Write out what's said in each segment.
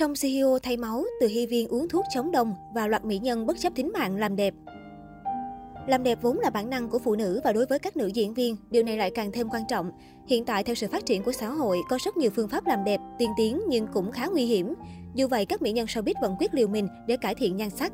Song CEO thay máu, từ hy viên uống thuốc chống đông và loạt mỹ nhân bất chấp tính mạng làm đẹp. Làm đẹp vốn là bản năng của phụ nữ và đối với các nữ diễn viên, điều này lại càng thêm quan trọng. Hiện tại theo sự phát triển của xã hội, có rất nhiều phương pháp làm đẹp, tiên tiến nhưng cũng khá nguy hiểm. Dù vậy, các mỹ nhân showbiz vẫn quyết liều mình để cải thiện nhan sắc.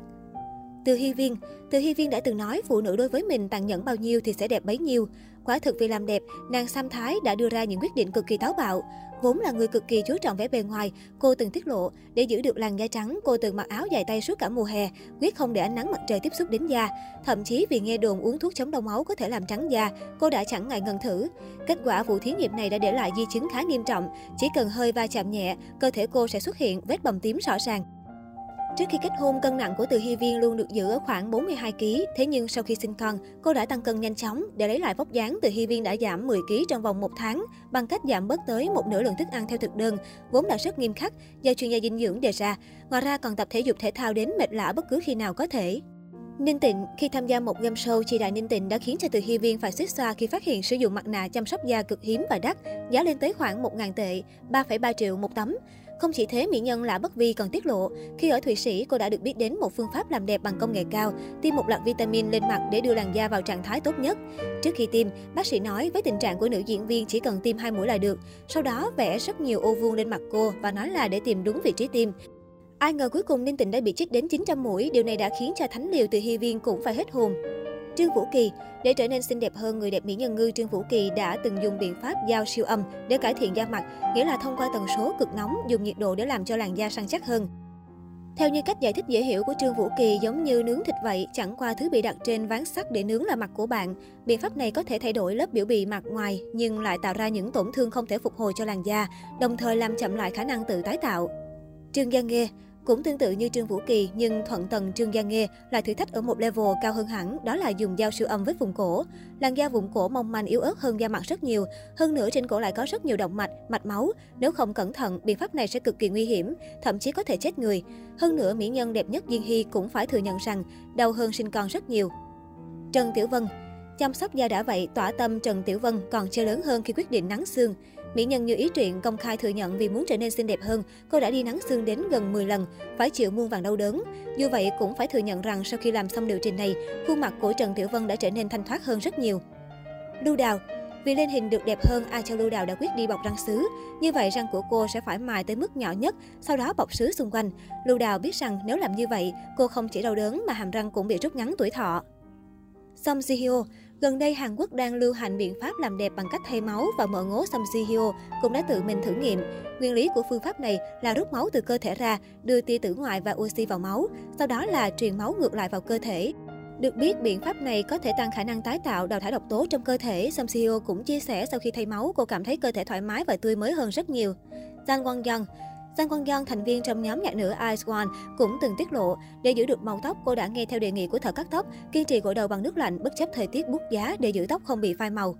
Từ Hy Viên Từ Hy Viên đã từng nói phụ nữ đối với mình tàn nhẫn bao nhiêu thì sẽ đẹp bấy nhiêu. Quả thực vì làm đẹp, nàng Sam Thái đã đưa ra những quyết định cực kỳ táo bạo. Vốn là người cực kỳ chú trọng vẻ bề ngoài, cô từng tiết lộ, để giữ được làn da trắng, cô từng mặc áo dài tay suốt cả mùa hè, quyết không để ánh nắng mặt trời tiếp xúc đến da. Thậm chí vì nghe đồn uống thuốc chống đông máu có thể làm trắng da, cô đã chẳng ngại ngần thử. Kết quả vụ thí nghiệm này đã để lại di chứng khá nghiêm trọng, chỉ cần hơi va chạm nhẹ, cơ thể cô sẽ xuất hiện vết bầm tím rõ ràng. Trước khi kết hôn, cân nặng của Từ Hy Viên luôn được giữ ở khoảng 42 kg. Thế nhưng sau khi sinh con, cô đã tăng cân nhanh chóng. Để lấy lại vóc dáng, Từ Hy Viên đã giảm 10 kg trong vòng một tháng bằng cách giảm bớt tới một nửa lượng thức ăn theo thực đơn, vốn đã rất nghiêm khắc do chuyên gia dinh dưỡng đề ra. Ngoài ra còn tập thể dục thể thao đến mệt lả bất cứ khi nào có thể. Ninh Tịnh, khi tham gia một game show, chị đại Ninh Tịnh đã khiến cho Từ Hy Viên phải xích xoa khi phát hiện sử dụng mặt nạ chăm sóc da cực hiếm và đắt, giá lên tới khoảng 1.000 tệ, 3,3 triệu một tấm. Không chỉ thế, mỹ nhân Lã Bất Vi còn tiết lộ, khi ở Thụy Sĩ, cô đã được biết đến một phương pháp làm đẹp bằng công nghệ cao, tiêm một loạt vitamin lên mặt để đưa làn da vào trạng thái tốt nhất. Trước khi tiêm, bác sĩ nói với tình trạng của nữ diễn viên chỉ cần tiêm hai mũi là được. Sau đó vẽ rất nhiều ô vuông lên mặt cô và nói là để tìm đúng vị trí tiêm. Ai ngờ cuối cùng Ninh Tịnh đã bị chích đến 900 mũi, điều này đã khiến cho thánh liều từ Hy Viên cũng phải hết hồn. Trương Vũ Kỳ Để trở nên xinh đẹp hơn, người đẹp mỹ nhân ngư Trương Vũ Kỳ đã từng dùng biện pháp giao siêu âm để cải thiện da mặt, nghĩa là thông qua tần số cực nóng dùng nhiệt độ để làm cho làn da săn chắc hơn. Theo như cách giải thích dễ hiểu của Trương Vũ Kỳ giống như nướng thịt vậy, chẳng qua thứ bị đặt trên ván sắt để nướng là mặt của bạn. Biện pháp này có thể thay đổi lớp biểu bì mặt ngoài nhưng lại tạo ra những tổn thương không thể phục hồi cho làn da, đồng thời làm chậm lại khả năng tự tái tạo. Trương Giang Nghê cũng tương tự như Trương Vũ Kỳ, nhưng thuận Tần Trương Gia Nghê lại thử thách ở một level cao hơn hẳn, đó là dùng dao siêu âm với vùng cổ. Làn da vùng cổ mong manh yếu ớt hơn da mặt rất nhiều, hơn nữa trên cổ lại có rất nhiều động mạch, mạch máu. Nếu không cẩn thận, biện pháp này sẽ cực kỳ nguy hiểm, thậm chí có thể chết người. Hơn nữa, mỹ nhân đẹp nhất Diên Hy cũng phải thừa nhận rằng đau hơn sinh con rất nhiều. Trần Tiểu Vân Chăm sóc da đã vậy, tỏa tâm Trần Tiểu Vân còn chơi lớn hơn khi quyết định nắng xương. Mỹ nhân như ý truyện công khai thừa nhận vì muốn trở nên xinh đẹp hơn, cô đã đi nắng xương đến gần 10 lần, phải chịu muôn vàng đau đớn. Dù vậy cũng phải thừa nhận rằng sau khi làm xong liệu trình này, khuôn mặt của Trần Tiểu Vân đã trở nên thanh thoát hơn rất nhiều. Lưu Đào vì lên hình được đẹp hơn, A Châu Lưu Đào đã quyết đi bọc răng sứ. Như vậy răng của cô sẽ phải mài tới mức nhỏ nhất, sau đó bọc sứ xung quanh. Lưu Đào biết rằng nếu làm như vậy, cô không chỉ đau đớn mà hàm răng cũng bị rút ngắn tuổi thọ. Song Ji Hyo Gần đây, Hàn Quốc đang lưu hành biện pháp làm đẹp bằng cách thay máu và mỡ ngố Sam Ji Hyo cũng đã tự mình thử nghiệm. Nguyên lý của phương pháp này là rút máu từ cơ thể ra, đưa tia tử ngoại và oxy vào máu, sau đó là truyền máu ngược lại vào cơ thể. Được biết, biện pháp này có thể tăng khả năng tái tạo, đào thải độc tố trong cơ thể. Song Hyo cũng chia sẻ sau khi thay máu, cô cảm thấy cơ thể thoải mái và tươi mới hơn rất nhiều. Jang Won Young Sang Quang Yeon, thành viên trong nhóm nhạc nữ Ice One, cũng từng tiết lộ, để giữ được màu tóc, cô đã nghe theo đề nghị của thợ cắt tóc, kiên trì gội đầu bằng nước lạnh bất chấp thời tiết bút giá để giữ tóc không bị phai màu.